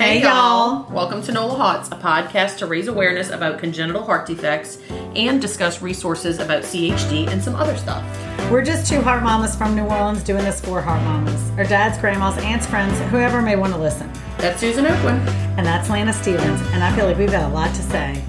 Hey, y'all. Welcome to NOLA HOTS, a podcast to raise awareness about congenital heart defects and discuss resources about CHD and some other stuff. We're just two heart mamas from New Orleans doing this for heart mamas. Our dads, grandmas, aunts, friends, whoever may want to listen. That's Susan Oakland. And that's Lana Stevens. And I feel like we've got a lot to say.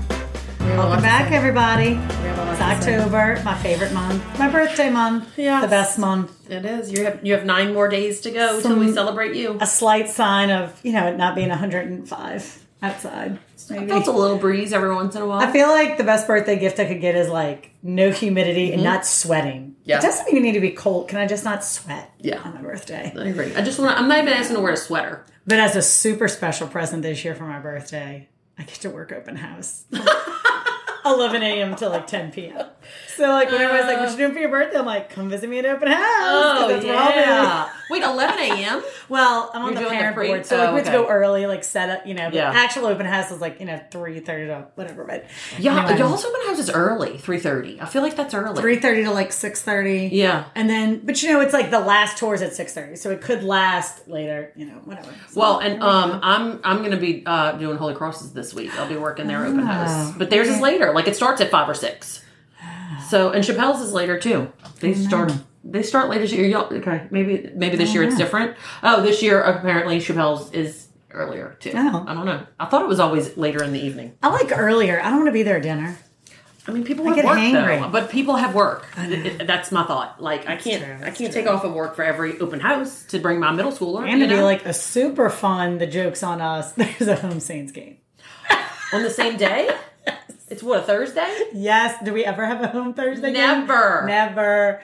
Welcome back, everybody. have a lot It's. October, my favorite month, my birthday month, Yes. the best month. It is. You have you have nine more days to go till we celebrate you. A slight sign of, you know, it not being 105 outside. I Maybe. felt a little breeze every once in a while. I feel like the best birthday gift I could get is like no humidity and not sweating. Mm-hmm. Yeah. It doesn't even need to be cold. Can I just not sweat Yeah. on my birthday? I agree. I just want. I'm not even asking to wear a sweater. But as a super special present this year for my birthday, I get to work open house. 11 a.m. to like 10 p.m. So like when everybody's like, "What you doing for your birthday?" I'm like, "Come visit me at open house." 'cause oh, that's where I'll be. Wait, 11 a.m. Well, I'm on You're the doing the parent pre- board, so like oh, we have to okay. go early, like set up, you know. But Yeah. actual open house is like you know three thirty to whatever. But Yeah, anyway, y'all's open house is early, 3:30. I feel like that's early. three thirty to like six thirty. Yeah. And then, but you know, it's like the last tours at six thirty, so it could last later. You know, whatever. So- Well, and um, I'm I'm gonna be uh, doing Holy Crosses this week. I'll be working their open house, but theirs is later. Like it starts at five or six. So and Chapelle's is later too. They start they start later this year. Y'all, okay, maybe maybe this oh, year it's different. Oh, this year apparently Chapelle's is earlier too. Oh. I don't know. I thought it was always later in the evening. I like earlier. I don't want to be there at dinner. I mean, people I have get work hangry. though, but people have work. That's my thought. Like I can't true, I can't true. take off of work for every open house to bring my middle schooler. And to be know? like a super fun, the jokes on us. There's a home Saints game. on the same day. It's what a Thursday. Yes. Do we ever have a home Thursday game? Never. Never.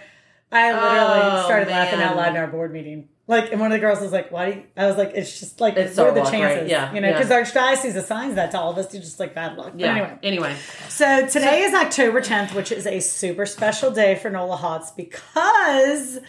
I literally Oh, started laughing out loud in our board meeting. Like, and one of the girls was like, "Why?" Do you? I was like, "It's just like It's what are the luck, right? chances?" Yeah, you know, because yeah. archdiocese assigns that to all of us. You just like bad luck. But Yeah. anyway, Anyway. So today is October 10th, which is a super special day for NOLA HOTS because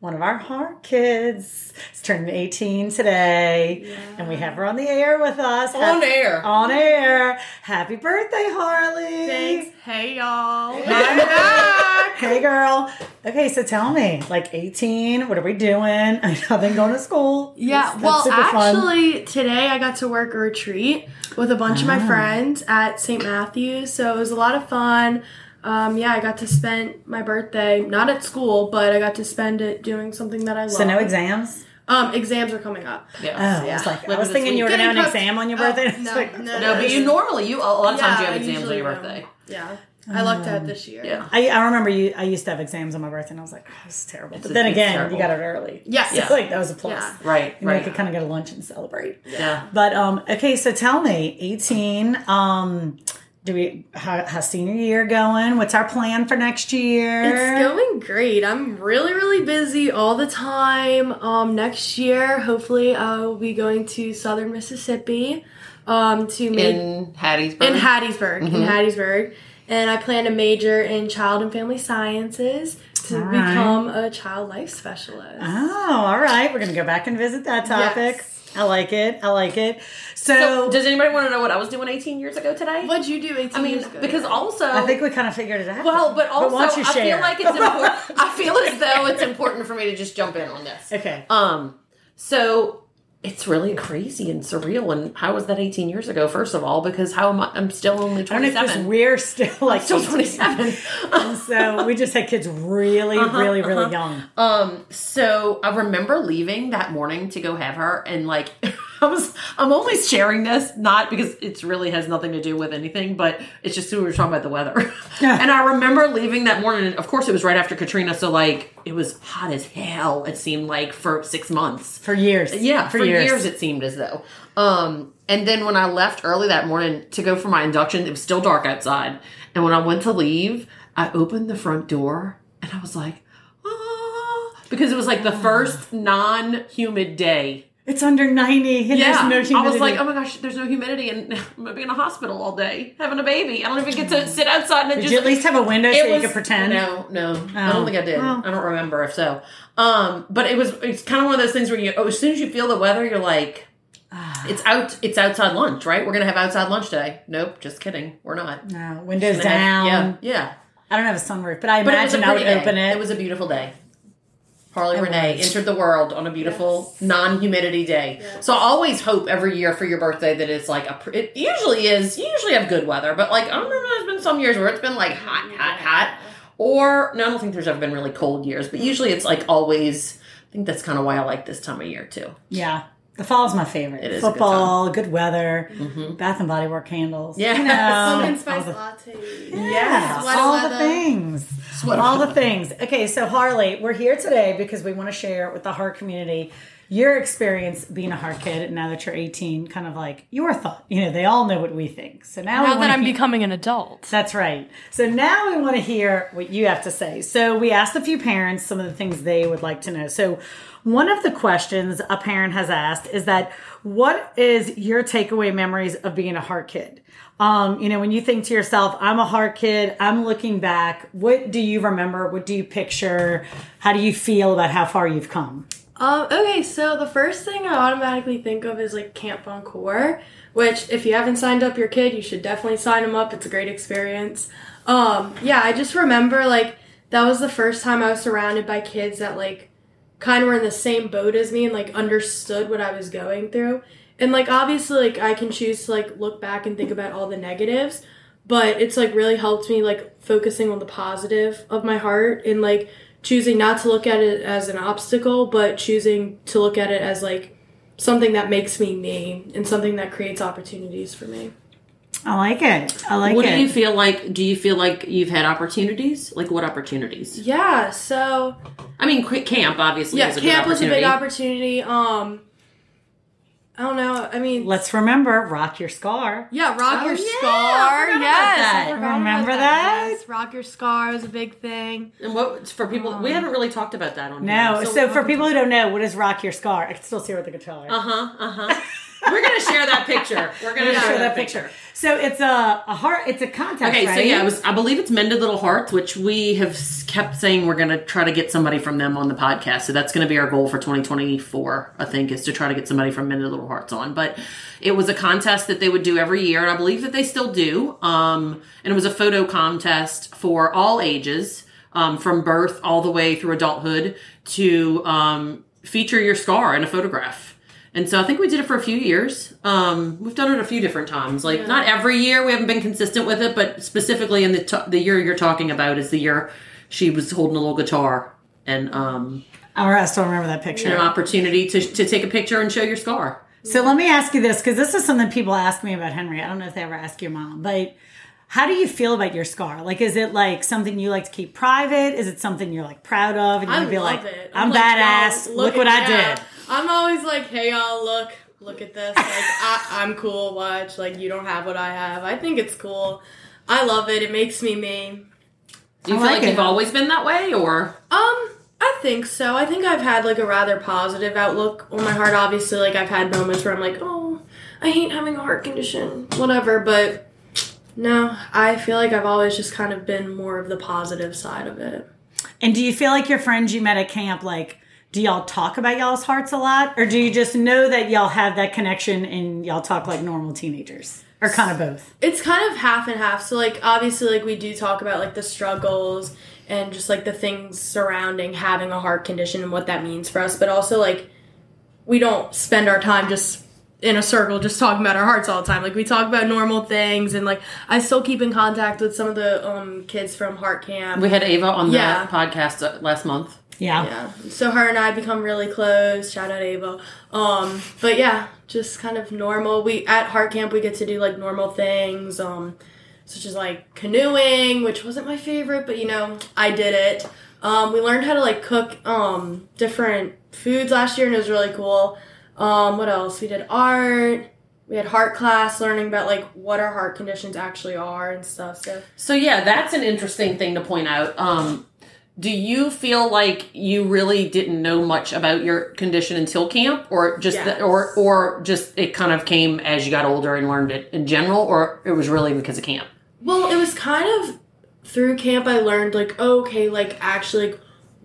one of our heart kids is turning 18 today. And we have her on the air with us. On air. On air. Happy birthday, Harlie. Thanks. Hey y'all. Hey. I'm back. Hey girl. Okay, so tell me, like 18, what are we doing? I mean, I've been going to school. Yeah, That's well, super fun. actually, today I got to work a retreat with a bunch of Ah. my friends at St. Matthew's, so it was a lot of fun. Um, yeah, I got to spend my birthday not at school, but I got to spend it doing something that I love. So no exams? Um, exams are coming up. Oh, Yeah. I was like, I was this thinking you were week. going to have an Getting exam on your birthday. Oh, no, like- no, No, but you normally you a lot of times you have exams on your do. birthday. Yeah, I lucked out this year. Yeah. I, I remember you. I used to have exams on my birthday, and I was like, oh, "This is terrible." But then again, terrible. you got it early. Yes. so Yeah. like that was a plus. Yeah. Right. You know, you Right. could kind of go to lunch and celebrate. Yeah. But um, okay, so tell me, eighteen. Um, do we how, how's senior year going? What's our plan for next year? It's going great. I'm really, really busy all the time. Um, next year, hopefully, I'll be going to Southern Mississippi um, to make In Hattiesburg. in Hattiesburg, Mm-hmm. in Hattiesburg, and I plan to major in child and family sciences to All right. become a child life specialist. Oh, all right. We're gonna go back and visit that topic. Yes. I like it. I like it. So, so, does anybody want to know what I was doing 18 years ago today? What'd you do 18 I mean, years ago? because also I think we kind of figured it out. well, but also why don't you I share? feel like it's important. I feel as though it's important for me to just jump in on this. okay. Um, so it's really crazy and surreal. And how was that 18 years ago? First of all, because how am I? I'm still only I don't know if 'cause 27. we're still like still 27. And so we just had kids really, Uh-huh, really, really young. Um, so I remember leaving that morning to go have her, and like I was, I'm only sharing this not because it really has nothing to do with anything, but it's just we were talking about the weather. Yeah. and I remember leaving that morning. Of course, it was right after Katrina, so like it was hot as hell. It seemed like for six months. For years. Yeah, For, for, years. years. it seemed as though. Um, and then when I left early that morning to go for my induction, it was still dark outside. And when I went to leave, I opened the front door and I was like, ah, because it was like the first non-humid day. It's under 90 and Yeah, there's no humidity. I was like, oh my gosh, there's no humidity, and I'm gonna be in a hospital all day having a baby. I don't even get to sit outside and Did just. you at least have a window so It you was- could pretend? No, no, I Oh. don't think I did. Oh. I don't remember if so. Um, but it was. It's kind of one of those things where you, oh, as soon as you feel the weather, you're like, it's out. It's outside lunch, right? We're gonna have outside lunch today. Nope, just kidding. We're not. No, windows Gonna have- down. yeah, yeah. I don't have a sunroof, but I But was imagine I would day. open it. It was a beautiful day. Harlie Rene entered the world on a beautiful non-humidity day. So I always hope every year for your birthday that it's like a. It usually is. You usually have good weather, but like I don't know. There's been some years where it's been like hot, hot, hot. Or no, I don't think there's ever been really cold years, but mm-hmm. usually it's like always. I think that's kind of why I like this time of year too. Yeah. The fall's my favorite. It is a good Football, good, weather, Mhm. Bath and Body Work candles. Yeah. You know, Pumpkin all spice the- latte. Yeah, Sweater all the things. Sweater all the things. Okay, so Harlie, we're here today because we want to share with the heart community your experience being a heart kid and now that you're 18, kind of like your thought. You know, they all know what we think. So now, Now that I'm hear- becoming an adult. That's right. So now we want to hear what you have to say. So we asked a few parents some of the things they would like to know. So one of the questions a parent has asked is that what is your takeaway memories of being a heart kid? Um, you know, when you think to yourself, I'm a heart kid, I'm looking back, what do you remember? What do you picture? How do you feel about how far you've come? Um, okay, so the first thing I automatically think of is like Camp Encore, which if you haven't signed up your kid, you should definitely sign them up. It's a great experience. Um, yeah, I just remember like that was the first time I was surrounded by kids that like kind of were in the same boat as me and like understood what I was going through. And like obviously like I can choose to like look back and think about all the negatives, but it's like really helped me like focusing on the positive of my heart and like choosing not to look at it as an obstacle, but choosing to look at it as like something that makes me me and something that creates opportunities for me. I like it. I like What it. What do you feel like? Do you feel like you've had opportunities? Like what opportunities? Yeah, so I mean, camp obviously. yeah, was a good camp was a big opportunity. opportunity. Um I don't know. I mean, Let's remember, rock your scar. yeah, rock Oh, your yeah, I scar. about yes, that. I Remember about that? Yes, rock your scar was a big thing. And what for people? we haven't really talked about that on No, here. so, for people who don't know, what is rock your scar? I can still see her with the guitar. uh huh, uh huh. We're gonna share that picture. We're gonna Yeah, share that picture. So it's a, a heart. It's a contest, Okay, right? so yeah, it was. I believe it's Mended Little Hearts, which we have kept saying we're going to try to get somebody from them on the podcast. So that's going to be our goal for 2024. I think is to try to get somebody from Mended Little Hearts on. But it was a contest that they would do every year, and I believe that they still do. Um, and it was a photo contest for all ages, um, from birth all the way through adulthood, to um, feature your scar in a photograph. And so I think we did it for a few years. Um, we've done it a few different times. Like not every year. We haven't been consistent with it, but specifically in the t- the year you're talking about is the year she was holding a little guitar and um, I still remember that picture. an opportunity to to take a picture and show your scar. So let me ask you this, because this is something people ask me about Henry. I don't know if they ever ask your mom, but how do you feel about your scar? Like, is it like something you like to keep private? Is it something you're like proud of? And I you'd be love like, it. I'm, like, badass. "Yo, Look, what I yeah." did. I'm always like, hey y'all, look, look at this. Like I, I'm cool. Watch, like you don't have what I have. I think it's cool. I love it. It makes me me. Do you I feel like like, you've always been that way, or Um, I think so. I think I've had like a rather positive outlook on my heart. Obviously, like I've had moments where I'm like, oh, I hate having a heart condition, whatever. But no, I feel like I've always just kind of been more of the positive side of it. And do you feel like your friends you met at camp, like, do y'all talk about y'all's hearts a lot? Or do you just know that y'all have that connection and y'all talk like normal teenagers? Or kind of both? It's kind of half and half. So like obviously like we do talk about like the struggles and just like the things surrounding having a heart condition and what that means for us, but also like we don't spend our time just in a circle just talking about our hearts all the time. Like we talk about normal things and like I still keep in contact with some of the um kids from Heart Camp. we had Ava on Yeah. the podcast uh, last month. Yeah. yeah. So her and I become really close. Shout out Ava. Um, but yeah, just kind of normal. We at Heart Camp we get to do like normal things, um, such as like canoeing, which wasn't my favorite, but you know, I did it. Um, we learned how to like cook um different foods last year and it was really cool. Um, what else? We did art. We had heart class learning about like what our heart conditions actually are and stuff. So So yeah, that's an interesting thing to point out. Um, do you feel like you really didn't know much about your condition until camp, or just Yes. that, or or just it kind of came as you got older and learned it in general, or it was really because of camp? Well, it was kind of through camp I learned like oh, okay, like actually like,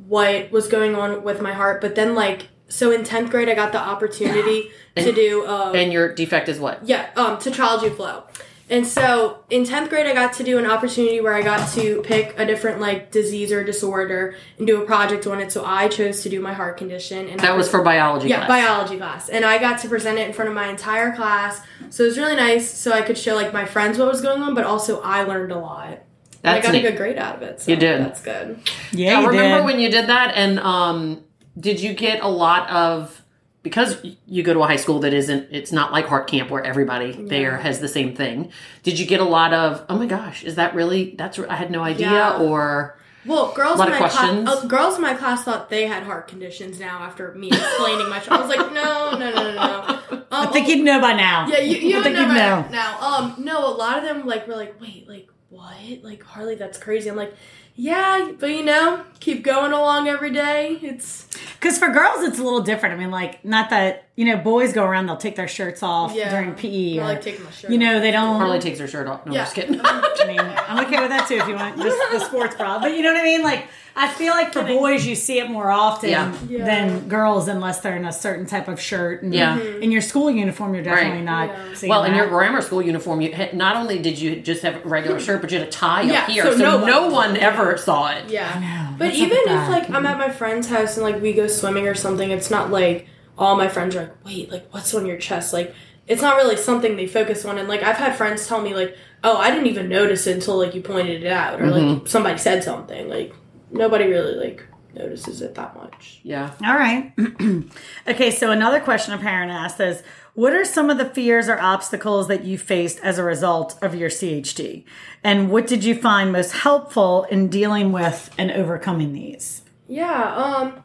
what was going on with my heart, but then like so in 10th grade I got the opportunity to do um And your defect is what? yeah, um tetralogy of Fallot. And so in 10th grade, I got to do an opportunity where I got to pick a different like disease or disorder and do a project on it. So I chose to do my heart condition. And I That was for biology yeah, class. biology class. And I got to present it in front of my entire class. So it was really nice. So I could show like my friends what was going on, but also I learned a lot. And I got neat. a good grade out of it. So You did. That's good. Yeah, I remember did. when you did that, and um, did you get a lot of because you go to a high school that isn't it's not like heart camp where everybody there has the same thing did you get a lot of oh my gosh is that really that's i had no idea Yeah. or Well, girls in my questions? class, uh, girls in my class thought they had heart conditions. Now, after me explaining my, I was like, no, no, no, no, no. Um, I think you'd know by now. Yeah, you, you I think know, you'd know. now. Um, no, a lot of them like were like, wait, like what? Like Harlie, that's crazy. I'm like, yeah, but you know, keep going along every day. It's Because for girls, it's a little different. I mean, like, not that, you know, boys go around, they'll take their shirts off yeah, during PE. I Or, like taking my shirt. you know, they don't. harley takes her shirt off no Yeah. i'm just kidding I mean, I'm okay with that too if you want just the sports bra. But you know what I mean? Like, I feel like for boys, you see it more often Yeah. Yeah. than girls unless they're in a certain type of shirt. And Yeah. Mm-hmm. in your school uniform, you're definitely Right. not Yeah. seeing well in your grammar school uniform you had, not only did you just have a regular shirt but you had a tie Yeah, up here so so, nobody- no one ever saw it Yeah. know. But What's even with if that? like I'm at my friend's house and like we go swimming or something, it's not like all my friends are like, wait, like what's on your chest? Like it's not really something they focus on. And like I've had friends tell me like, oh, I didn't even notice it until like you pointed it out or like somebody said something. Like nobody really like notices it that much. yeah All right. okay, so another question a parent asked is What are some of the fears or obstacles that you faced as a result of your CHD? And what did you find most helpful in dealing with and overcoming these? Yeah, um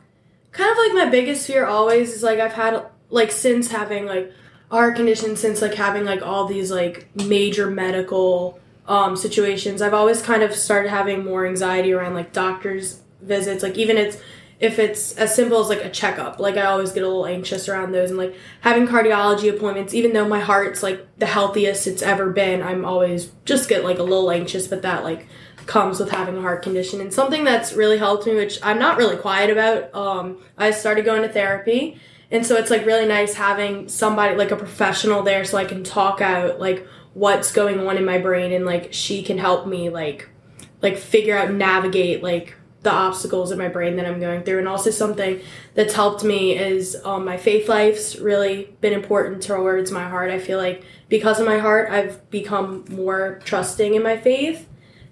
kind of like my biggest fear always is like I've had like since having like heart condition, since like having like all these like major medical um situations, I've always kind of started having more anxiety around like doctors visits. Like even it's if it's as simple as like a checkup, like I always get a little anxious around those and like having cardiology appointments, even though my heart's like the healthiest it's ever been, I'm always just get like a little anxious, but that like comes with having a heart condition. And something that's really helped me which i'm not really quiet about um, i started going to therapy. And so it's like really nice having somebody like a professional there so i can talk out like what's going on in my brain and like she can help me like like figure out navigate like the obstacles in my brain that i'm going through. And also something that's helped me is um, my faith life's really been important towards my heart. I feel like because of my heart i've become more trusting in my faith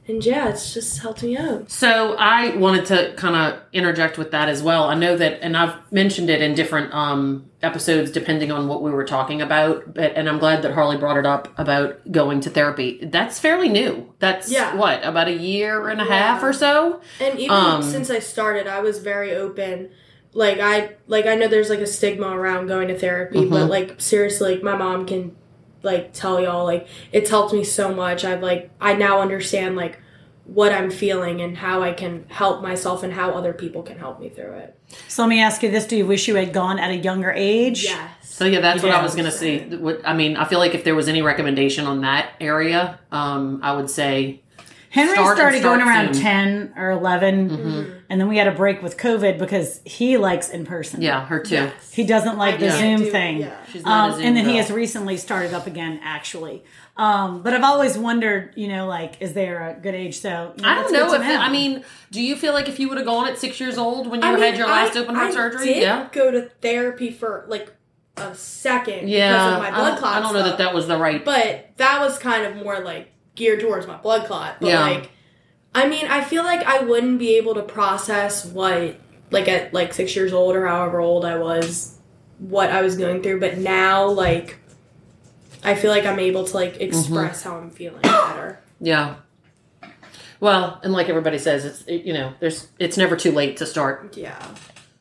and yeah, it's just helped me out. So I wanted to kind of interject with that as well. I know that, and I've mentioned it in different um, episodes, depending on what we were talking about. But and I'm glad that Harlie brought it up about going to therapy. That's fairly new. That's Yeah. what about a year and a Yeah. half or so. And even Um, since I started, I was very open. Like I like I know there's like a stigma around going to therapy, but like seriously, like my mom can like tell y'all like it's helped me so much. I've like I now understand like what I'm feeling and how I can help myself and how other people can help me through it. So let me ask you this Do you wish you had gone at a younger age? Yes. So yeah, that's what Yeah. I was gonna say. I mean, I feel like if there was any recommendation on that area, um, I would say Henry Start started start going around soon. 10 or 11, Mm-hmm. and then we had a break with COVID because he likes in person. yeah, her too. Yes. He doesn't like the Zoom do- thing. yeah. She's not a Um, Zoom and then he has recently started up again, actually. Um, but I've always wondered, you know, like, is there a good age? So you I don't know if it, I mean, do you feel like if you would have gone at six years old when you I had mean, your last I- open heart I surgery? Did yeah. go to therapy for like a second Yeah, because of my I blood don't, clot I don't know stuff. that that was the right. but that was kind of more like geared towards my blood clot. But Yeah. like, I mean, I feel like I wouldn't be able to process what, like at like six years old or however old I was, what I was going through. But now, like, I feel like I'm able to like mm-hmm. express how I'm feeling better. yeah. Well, and like everybody says, it's you know, there's it's never too late to start. Yeah.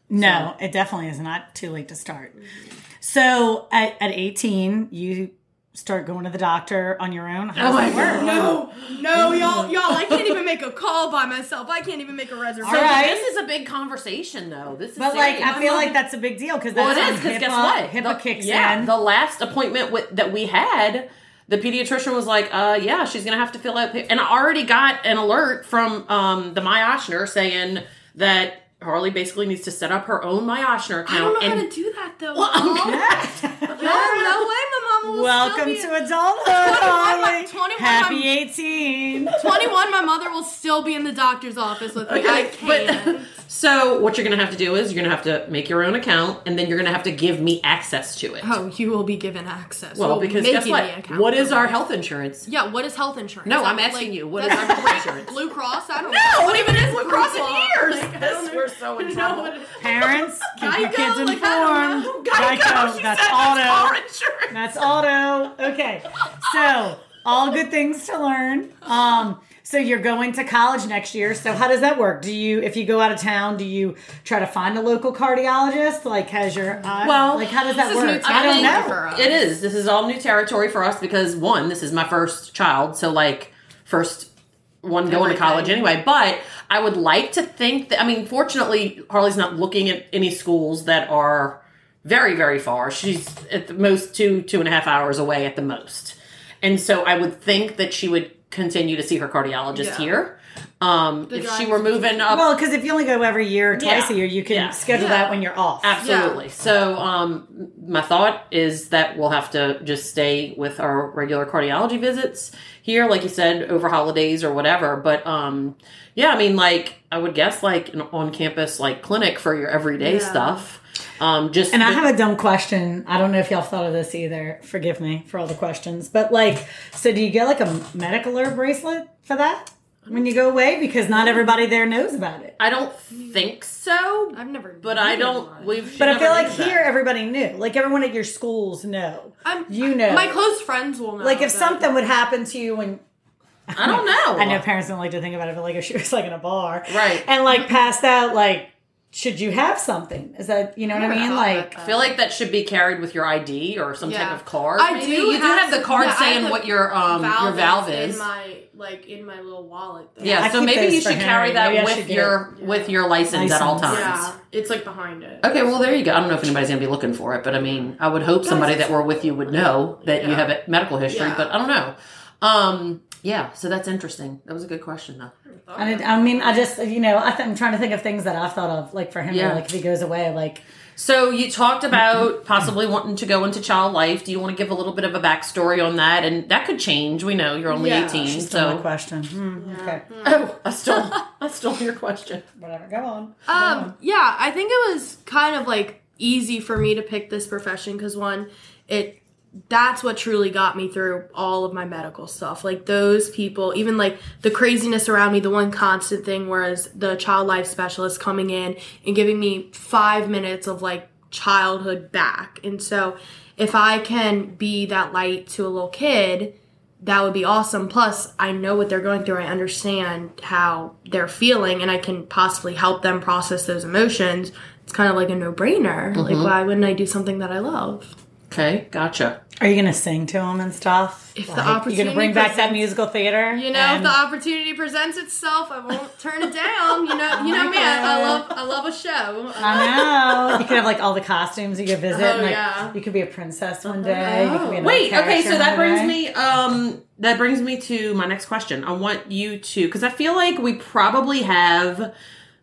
No, it definitely is not too late to start. Mm-hmm. So at, at 18, you start going to the doctor on your own. How does that work? No, no, y'all, y'all, I can't even make a call by myself. I can't even make a reservation. All right. This is a big conversation, though. This is But like. I feel like that's a big deal because Well, that's it when is because HIPAA, guess what? HIPAA The- kicks yeah, in. the last appointment with, that we had, the pediatrician was like, "Uh, yeah, she's gonna have to fill out." And I already got an alert from um the MyOchsner saying that Harlie basically needs to set up her own MyOchsner account. I don't know and how to do that though. Well, Mom. okay. Y'all, no way, my mama will Welcome still be, to adulthood, Holly. 21, Happy I'm- 18. 21. My mother will still be in the doctor's office with me. I Okay, but- can't. So what you're gonna have to do is you're gonna have to make your own account, and then you're gonna have to give me access to it. oh, you will be given access. well, We'll because guess what? What is our health insurance? Yeah, what is health insurance? No, I'm Like, asking you, what is our health insurance? Blue Cross? I don't No, know. what even is Blue Cross in years? Like, I This- don't we're so in trouble. what it- Parents, keep your kids informed. I don't. Geico, she that's said auto. car. That's auto. Okay. So, all good things to learn. Um, so you're going to college next year. So how does that work? Do you, if you go out of town, do you try to find a local cardiologist? Like, has your eye, Well, like, how does that this is new work? I don't know. It is. This is all new territory for us because one, this is my first child, so like first one going to college anyway. But I would like to think that I mean, fortunately, Harlie's not looking at any schools that are very, very far. She's at the most two, two and a half hours away at the most. And so I would think that she would continue to see her cardiologist Yeah. here. Um, if she were moving up Well, because if you only go every year or twice Yeah. a year, you can Yeah. schedule Yeah. that when you're off. Absolutely. So, um, my thought is that we'll have to just stay with our regular cardiology visits here, like you said, over holidays or whatever. But, um, yeah, I mean, like, I would guess like an on campus, like, clinic for your everyday Yeah. stuff. Um, just, And I have a dumb question. I don't know if y'all thought of this either. Forgive me for all the questions. But like, so do you get like a medical alert bracelet for that when you go away? Because not everybody there knows about it. I don't think so, I've never. but I don't, we've, But I feel like used that. here everybody knew. Like everyone at your schools know. I'm, You know. My close friends will know. Like if that- something would happen to you when I don't know. I know parents don't like to think about it, but like if she was like in a bar, Right. and like passed out, like should you have something? Is that you know what I mean? Like I feel like that should be carried with your ID or some type of card. I maybe. do You do have have the card yeah, saying what your um your valve is. in my like in my little wallet. There. Yeah, I so maybe you for should carry Henry. that Maybe with your it. with your license, at all times. Yeah, it's like behind it. Okay, well there you go. I don't know if anybody's gonna be looking for it, but I mean, I would hope somebody that were with you would know that you have a medical history, Yeah. but I don't know. Um, yeah, so that's interesting. That was a good question, though. I, did, I mean, I just you know I th- I'm trying to think of things that I've thought of like for him. Yeah. Like if he goes away, like So you talked about possibly wanting to go into child life. Do you want to give a little bit of a backstory on that? And that could change. We know you're only Yeah. 18, She's still my so question. Hmm, Okay, oh, I stole I stole your question. whatever. Go on. Go Um, on. yeah, I think it was kind of like easy for me to pick this profession because one, it that's what truly got me through all of my medical stuff. Like those people, even like the craziness around me, the one constant thing was the child life specialist coming in and giving me five minutes of like childhood back. And so if I can be that light to a little kid, that would be awesome. Plus, I know what they're going through. I understand how they're feeling, and I can possibly help them process those emotions. It's kind of like a no brainer. Like, mm-hmm. why wouldn't I do something that I love? Okay, gotcha. Are you gonna sing to him and stuff? If the Like, you're gonna bring back that musical theater. You know, and- if the opportunity presents itself, I won't turn it down. You know, you know me. I, I love, I love a show. I know. You could have like all the costumes you could visit. Oh, and, like, yeah. You could be a princess one day. You could be Wait, okay, so that brings day. me um that brings me to my next question. I want you to cuz I feel like we probably have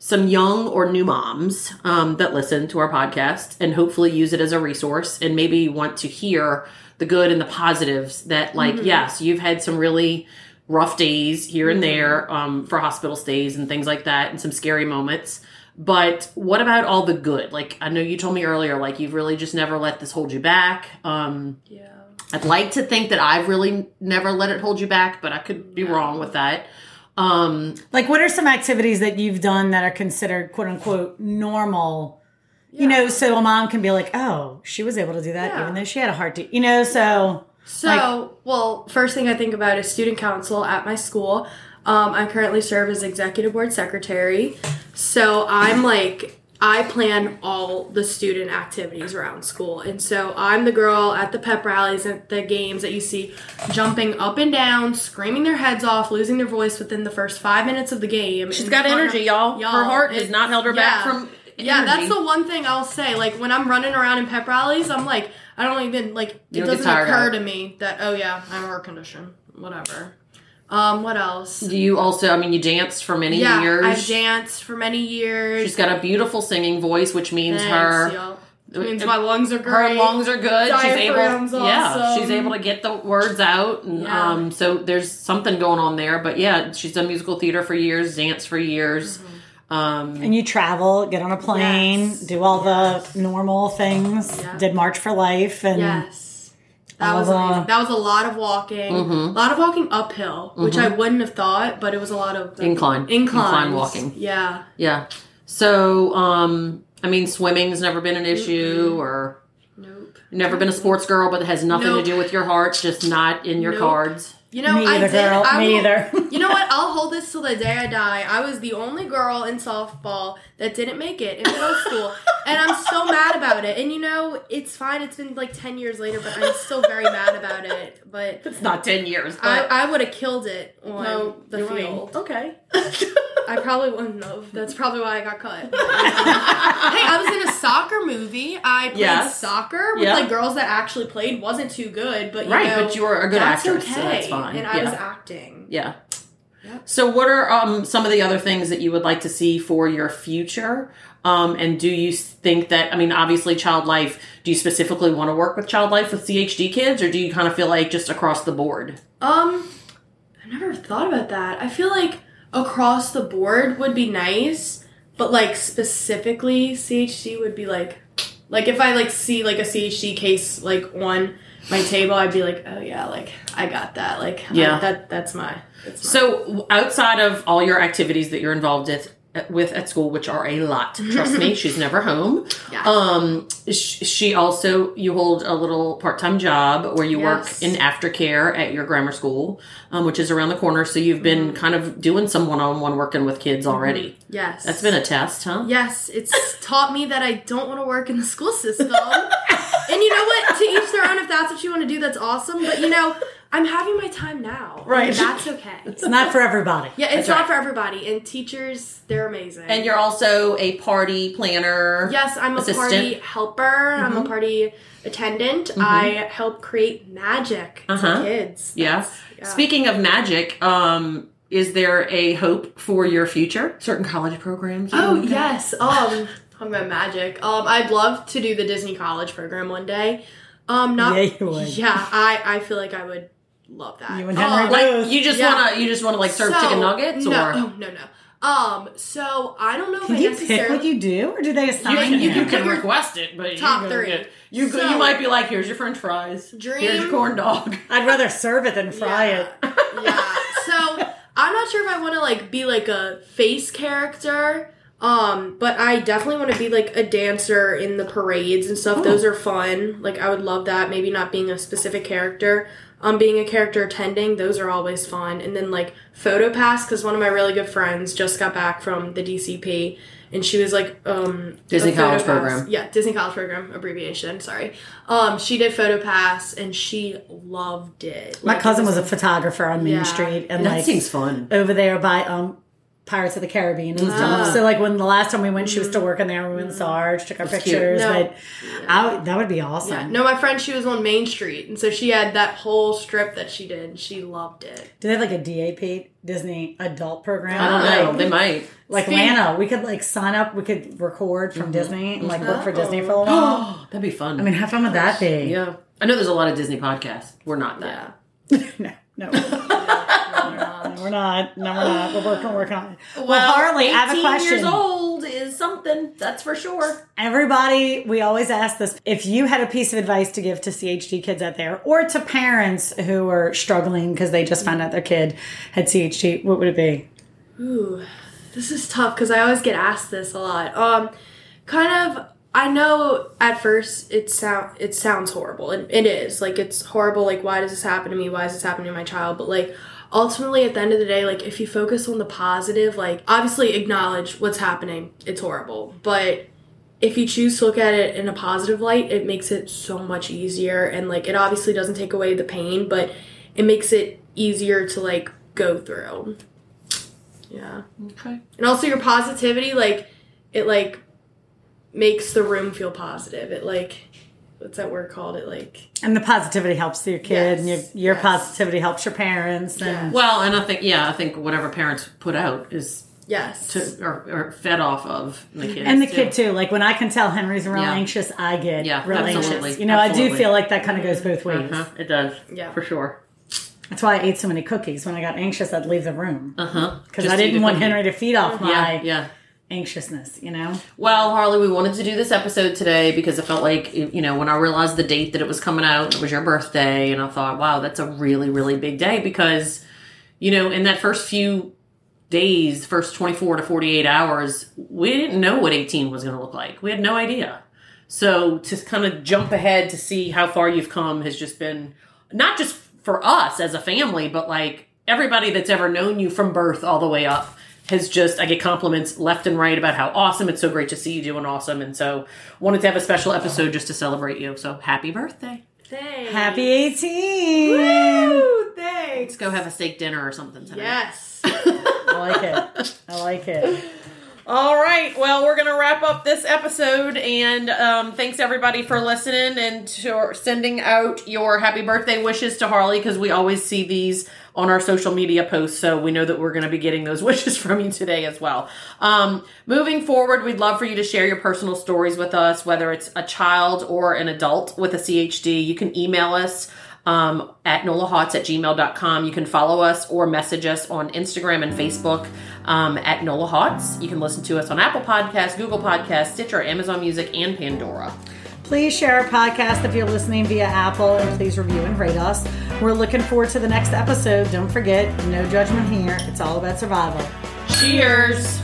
some young or new moms um, that listen to our podcast and hopefully use it as a resource and maybe want to hear the good and the positives that like yes you've had some really rough days here and there um, for hospital stays and things like that and some scary moments. But what about all the good? Like i know you told me earlier like you've really just never let this hold you back. Um, Yeah. I'd like to think that I've really never let it hold you back, but I could be wrong with that. Um, Like, what are some activities that you've done that are considered "quote unquote" normal? You know, so a mom can be like, "Oh, she was able to do that, Yeah. even though she had a heart." To, you know, so So, Like- well, first thing I think about is student council at my school. Um, I currently serve as executive board secretary. So I'm like, I plan all the student activities around school. And so I'm the girl at the pep rallies, at the games that you see jumping up and down, screaming their heads off, losing their voice within the first five minutes of the game. she's got energy, y'all. Her heart has not held her back from. Yeah, that's the one thing I'll say. Like when I'm running around in pep rallies, I'm like, I don't even like. You it don't get doesn't occur to me that oh yeah, I'm air condition. Whatever. Um, what else? Do you also? I mean, you danced for many Yeah, years. I've danced for many years. She's got a beautiful singing voice, which means Thanks, her y'all. means my lungs are great. her lungs are good. She's able, Diaphragm's yeah, awesome. she's able to get the words out, and Yeah. um, so there's something going on there. But yeah, she's done musical theater for years, dance for years. Mm-hmm. Um, And you travel, get on a plane, Yes. do all the normal things. Yeah. Did March for Life and Yes. That was amazing. That was a lot of walking, Mm-hmm. a lot of walking uphill, which I wouldn't have thought, but it was a lot of Incline. incline, Incline walking. Yeah, yeah, so um, I mean, swimming's never been an issue, or nope. never been a sports girl, but it has nothing Nope. to do with your heart, just not in your Nope. cards. You know, me I either, did. girl. I me will- either. You know what? I'll hold this till the day I die. I was the only girl in softball that didn't make it in middle school, and I'm so mad about it. And you know, it's fine. It's been like ten years later, but I'm still very mad about it. But It's not ten years, I, but I would have killed it on no, the you're right. Okay. I probably wouldn't have. That's probably why I got cut. hey, I was in a soccer movie. I played Yes. soccer with Yeah. like girls that actually played. wasn't too good, but you Right, know, but you were a good that's actress, okay. so fine. And I Yeah. was acting. Yeah. Yep. So, what are um, some of the other things that you would like to see for your future? Um, and do you think that, I mean, obviously, Child Life, do you specifically want to work with Child Life with CHD kids, or do you kind of feel like just across the board? Um, I never thought about that. I feel like across the board would be nice, but like specifically CHD would be like, like if I like see like a CHD case like on my table, I'd be like, oh yeah, like I got that. Like Yeah. I- that that's my. That's my So, outside of all your activities that you're involved with, with at school, which are a lot, trust me, she's never home. Yeah. Um, sh- she also you hold a little part time job where you Yes. work in aftercare at your grammar school, um, which is around the corner. So you've been Mm-hmm. kind of doing some one on one working with kids already. yes. That's been a test, huh? Yes, it's taught me that I don't want to work in the school system. and you know what? To each their own. If that's what you want to do, that's awesome. But you know, I'm having my time now. Right. And that's okay. it's not for everybody. Yeah, it's That's not right. for everybody. And teachers, they're amazing. And you're also a party planner. yes, I'm a party helper. I'm a party attendant. I help create magic Uh-huh. to kids. Yeah. Yeah. Speaking of magic, um, is there a hope for your future? Certain college programs? Oh yes. Um, talking about magic. Um, I'd love to do the Disney College program one day. Um, not. Yeah, you would. Yeah, I I feel like I would love that. You and Um, Henry Like Both. you just Yeah. wanna you just wanna like serve so- chicken nuggets no, or oh, no, no. Um, so I don't know Can if I you necessarily. pick what you do, or do they assign You you? can- you can you can request it, but top you three. Get, you So- you might be like, here's your French fries, Dream- here's your corn dog. I'd rather serve it than fry yeah. it. yeah. So I'm not sure if I want to like be like a face character. Um, but I definitely want to be like a dancer in the parades and stuff. Those are fun. Like I would love that. Maybe not being a specific character. Um, being a character attending, those are always fun. And then like photo pass, because one of my really good friends just got back from the DCP, and she was like, um, Disney College pass- Program. Yeah, Disney College Program abbreviation. Sorry. Um, she did photo pass, and she loved it. My Like, cousin it was a photographer on Main Yeah. Street, and That like seems fun. over there by um Pirates of the Caribbean and stuff. Ah. So like when the last time we went, she was still working there. We went and saw her, took our That's cute. pictures. No. But I, that would be awesome. Yeah. No, my friend, she was on Main Street, and so she had that whole strip that she did. She loved it. Do they have like a DAP Disney adult program? I don't know. Like, They might. like Speak- Lana, we could like sign up. We could record from Disney and like work for Oh. Disney for a little while. That'd be fun. I mean, how fun would that be? yeah. I know there's a lot of Disney podcasts. We're not that. Yeah. no, no. We're not. No, we're not. We're working, we're working on it. Well, Well, Harlie, I have a 18 question. years old is something. That's for sure. Everybody, we always ask this. If you had a piece of advice to give to CHD kids out there or to parents who are struggling because they just found out their kid had CHD, what would it be? Ooh, this is tough because I always get asked this a lot. Um, kind of. I know at first it sound it sounds horrible, and it is like it's horrible. Like, why does this happen to me? Why is this happening to my child? But like, ultimately, at the end of the day, like if you focus on the positive, like obviously acknowledge what's happening. It's horrible, but if you choose to look at it in a positive light, it makes it so much easier. And like, it obviously doesn't take away the pain, but it makes it easier to like go through. Yeah. Okay. And also your positivity, like, it like makes the room feel positive. It like, what's that word called? It like, And the positivity helps your kid, and your, your yes. positivity helps your parents. And Yes. Well, and I think yeah, I think whatever parents put out is Yes. to or, or fed off of the kid And the too. kid too. Like when I can tell Henry's real Yeah. anxious, I get Yeah, real absolutely. anxious. You know, I do feel like that kind of goes both ways. Uh-huh, it does. Yeah. for sure. That's why I ate so many cookies. When I got anxious, I'd leave the room Uh huh. because I didn't want Henry to feed off my Yeah, yeah. Anxiousness. You know. Well, Harlie, we wanted to do this episode today because I felt like, you know, when I realized the date that it was coming out, it was your birthday, and I thought, wow, that's a really, really big day because, you know, in that first few days, first 24 to 48 hours, we didn't know what 18 was going to look like. We had no idea. So to kind of jump ahead to see how far you've come has just been not just for us as a family, but like everybody that's ever known you from birth all the way up has just I get compliments left and right about how awesome it's so great to see you doing awesome and so wanted to have a special episode just to celebrate you. So happy birthday. Thanks. Happy 18. Woo, thanks. Let's go have a steak dinner or something tonight. Yes. I like it. I like it. All right. Well, we're going to wrap up this episode. And um, thanks everybody for listening and to sending out your happy birthday wishes to Harlie because we always see these on our social media posts. So we know that we're going to be getting those wishes from you today as well. Um, moving forward, we'd love for you to share your personal stories with us, whether it's a child or an adult with a CHD. You can email us um, at nolahots at gmail.com. You can follow us or message us on Instagram and Facebook um, at nolahots. You can listen to us on Apple Podcasts, Google Podcasts, Stitcher, Amazon Music, and Pandora. Please share our podcast if you're listening via Apple and please review and rate us. We're looking forward to the next episode. Don't forget, no judgment here. It's all about survival. Cheers!